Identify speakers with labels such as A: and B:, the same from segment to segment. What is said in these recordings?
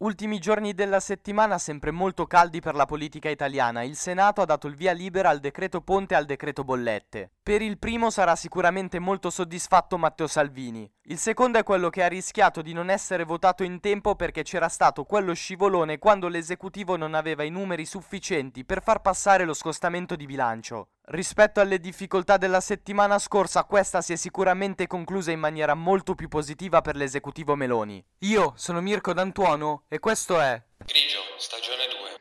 A: Ultimi giorni della settimana sempre molto caldi per la politica italiana. Il Senato ha dato il via libera al decreto ponte e al decreto bollette. Per il primo sarà sicuramente molto soddisfatto Matteo Salvini. Il secondo è quello che ha rischiato di non essere votato in tempo perché c'era stato quello scivolone quando l'esecutivo non aveva i numeri sufficienti per far passare lo scostamento di bilancio. Rispetto alle difficoltà della settimana scorsa, questa si è sicuramente conclusa in maniera molto più positiva per l'esecutivo Meloni. Io sono Mirko D'Antuono e questo è
B: Grigio, stagione 2.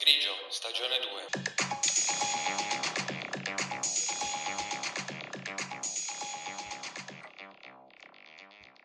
B: Grigio, stagione 2.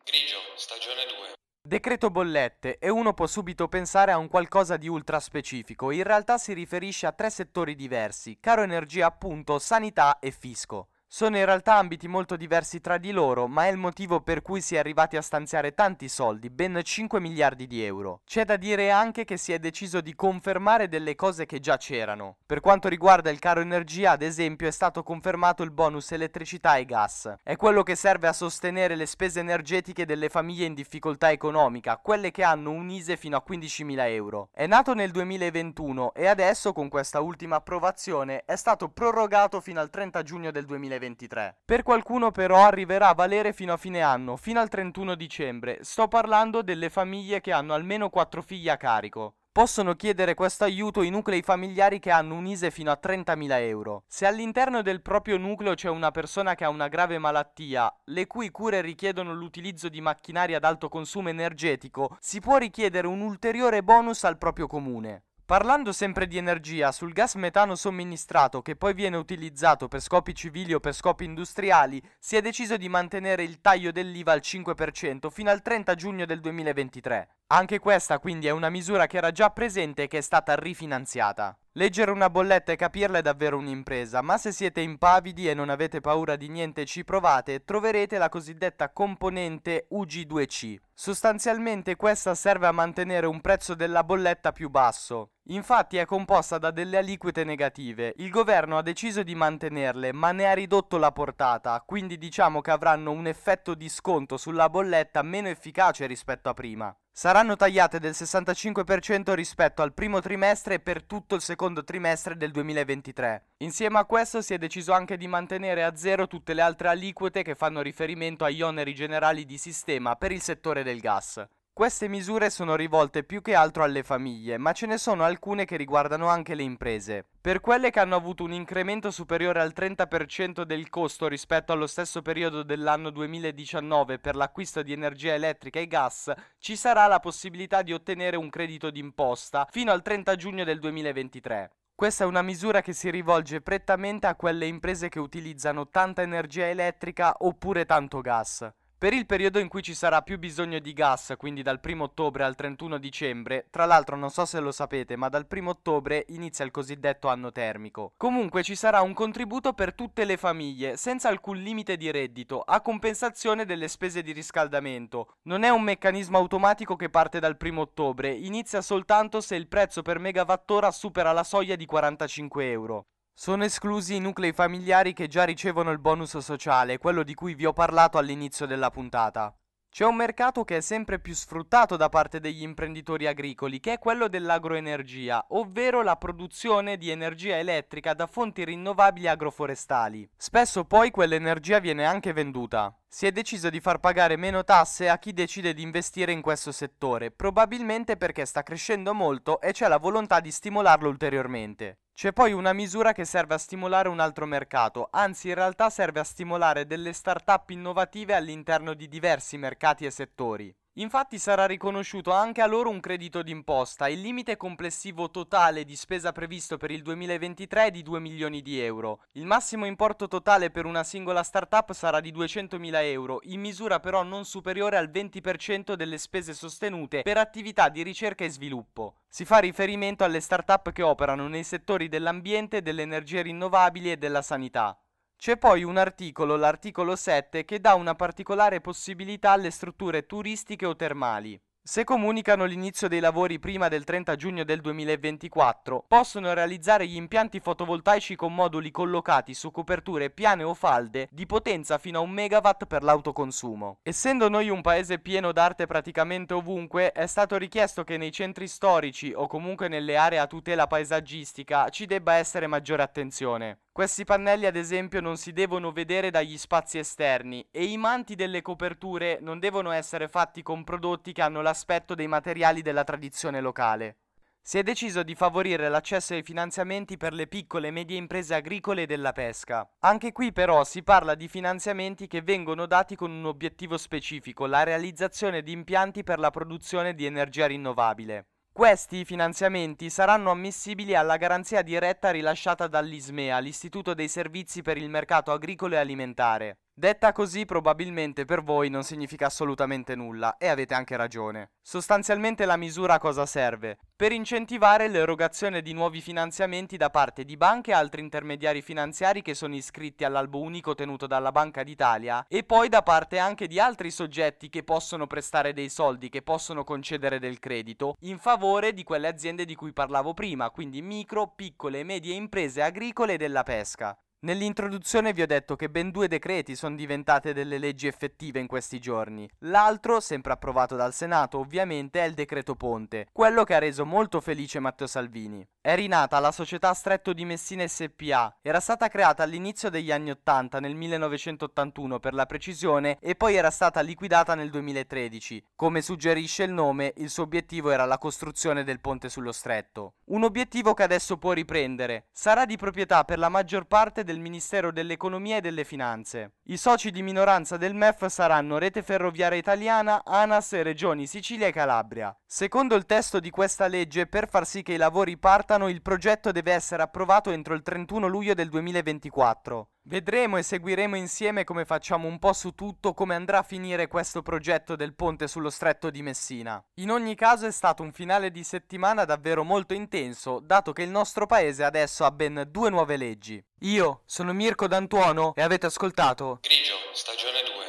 B: Grigio, stagione 2.
A: Decreto bollette e uno può subito pensare a un qualcosa di ultra specifico, in realtà si riferisce a tre settori diversi, caro energia appunto, sanità e fisco. Sono in realtà ambiti molto diversi tra di loro, ma è il motivo per cui si è arrivati a stanziare tanti soldi, ben 5 miliardi di euro. C'è da dire anche che si è deciso di confermare delle cose che già c'erano. Per quanto riguarda il caro energia, ad esempio, è stato confermato il bonus elettricità e gas. È quello che serve a sostenere le spese energetiche delle famiglie in difficoltà economica, quelle che hanno un ISE fino a 15.000 euro. È nato nel 2021 e adesso, con questa ultima approvazione, è stato prorogato fino al 30 giugno del 2023. Per qualcuno però arriverà a valere fino a fine anno, fino al 31 dicembre. Sto parlando delle famiglie che hanno almeno 4 figli a carico. Possono chiedere questo aiuto i nuclei familiari che hanno un ISE fino a 30.000 euro. Se all'interno del proprio nucleo c'è una persona che ha una grave malattia, le cui cure richiedono l'utilizzo di macchinari ad alto consumo energetico, si può richiedere un ulteriore bonus al proprio comune. Parlando sempre di energia, sul gas metano somministrato che poi viene utilizzato per scopi civili o per scopi industriali, si è deciso di mantenere il taglio dell'IVA al 5% fino al 30 giugno del 2023. Anche questa quindi è una misura che era già presente e che è stata rifinanziata. Leggere una bolletta e capirla è davvero un'impresa, ma se siete impavidi e non avete paura di niente e ci provate, troverete la cosiddetta componente UG2C. Sostanzialmente questa serve a mantenere un prezzo della bolletta più basso. Infatti è composta da delle aliquote negative. Il governo ha deciso di mantenerle, ma ne ha ridotto la portata, quindi diciamo che avranno un effetto di sconto sulla bolletta meno efficace rispetto a prima. Saranno tagliate del 65% rispetto al primo trimestre e per tutto il secondo trimestre del 2023. Insieme a questo si è deciso anche di mantenere a zero tutte le altre aliquote che fanno riferimento agli oneri generali di sistema per il settore del gas. Queste misure sono rivolte più che altro alle famiglie, ma ce ne sono alcune che riguardano anche le imprese. Per quelle che hanno avuto un incremento superiore al 30% del costo rispetto allo stesso periodo dell'anno 2019 per l'acquisto di energia elettrica e gas, ci sarà la possibilità di ottenere un credito d'imposta fino al 30 giugno del 2023. Questa è una misura che si rivolge prettamente a quelle imprese che utilizzano tanta energia elettrica oppure tanto gas. Per il periodo in cui ci sarà più bisogno di gas, quindi dal 1 ottobre al 31 dicembre, tra l'altro non so se lo sapete, ma dal 1 ottobre inizia il cosiddetto anno termico. Comunque ci sarà un contributo per tutte le famiglie, senza alcun limite di reddito, a compensazione delle spese di riscaldamento. Non è un meccanismo automatico che parte dal 1 ottobre, inizia soltanto se il prezzo per megawattora supera la soglia di 45 euro. Sono esclusi i nuclei familiari che già ricevono il bonus sociale, quello di cui vi ho parlato all'inizio della puntata. C'è un mercato che è sempre più sfruttato da parte degli imprenditori agricoli, che è quello dell'agroenergia, ovvero la produzione di energia elettrica da fonti rinnovabili agroforestali. Spesso poi quell'energia viene anche venduta. Si è deciso di far pagare meno tasse a chi decide di investire in questo settore, probabilmente perché sta crescendo molto e c'è la volontà di stimolarlo ulteriormente. C'è poi una misura che serve a stimolare un altro mercato, anzi in realtà serve a stimolare delle start-up innovative all'interno di diversi mercati e settori. Infatti sarà riconosciuto anche a loro un credito d'imposta. Il limite complessivo totale di spesa previsto per il 2023 è di 2 milioni di euro. Il massimo importo totale per una singola startup sarà di 200.000 euro, in misura però non superiore al 20% delle spese sostenute per attività di ricerca e sviluppo. Si fa riferimento alle startup che operano nei settori dell'ambiente, delle energie rinnovabili e della sanità. C'è poi un articolo, l'articolo 7, che dà una particolare possibilità alle strutture turistiche o termali. Se comunicano l'inizio dei lavori prima del 30 giugno del 2024, possono realizzare gli impianti fotovoltaici con moduli collocati su coperture piane o falde di potenza fino a un megawatt per l'autoconsumo. Essendo noi un paese pieno d'arte praticamente ovunque, è stato richiesto che nei centri storici o comunque nelle aree a tutela paesaggistica ci debba essere maggiore attenzione. Questi pannelli ad esempio non si devono vedere dagli spazi esterni e i manti delle coperture non devono essere fatti con prodotti che hanno l'aspetto dei materiali della tradizione locale. Si è deciso di favorire l'accesso ai finanziamenti per le piccole e medie imprese agricole e della pesca. Anche qui però si parla di finanziamenti che vengono dati con un obiettivo specifico, la realizzazione di impianti per la produzione di energia rinnovabile. Questi finanziamenti saranno ammissibili alla garanzia diretta rilasciata dall'ISMEA, l'Istituto dei Servizi per il Mercato Agricolo e Alimentare. Detta così probabilmente per voi non significa assolutamente nulla e avete anche ragione. Sostanzialmente la misura a cosa serve? Per incentivare l'erogazione di nuovi finanziamenti da parte di banche e altri intermediari finanziari che sono iscritti all'albo unico tenuto dalla Banca d'Italia e poi da parte anche di altri soggetti che possono prestare dei soldi, che possono concedere del credito in favore di quelle aziende di cui parlavo prima, quindi micro, piccole e medie imprese agricole e della pesca. Nell'introduzione vi ho detto che ben due decreti sono diventate delle leggi effettive in questi giorni. L'altro, sempre approvato dal Senato ovviamente, è il decreto Ponte, quello che ha reso molto felice Matteo Salvini. È rinata la società Stretto di Messina SPA, era stata creata all'inizio degli anni 80, nel 1981 per la precisione, e poi era stata liquidata nel 2013. Come suggerisce il nome, il suo obiettivo era la costruzione del ponte sullo stretto. Un obiettivo che adesso può riprendere. Sarà di proprietà per la maggior parte del Ministero dell'Economia e delle Finanze. I soci di minoranza del MEF saranno Rete Ferroviaria Italiana, ANAS e Regioni Sicilia e Calabria. Secondo il testo di questa legge, per far sì che i lavori partano, Milano il progetto deve essere approvato entro il 31 luglio del 2024. Vedremo e seguiremo insieme come facciamo un po' su tutto come andrà a finire questo progetto del ponte sullo stretto di Messina. In ogni caso è stato un finale di settimana davvero molto intenso, dato che il nostro paese adesso ha ben due nuove leggi. Io sono Mirko D'Antuono e avete ascoltato
B: Grigio, stagione 2.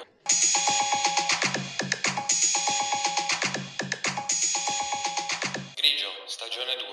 B: stagione 2.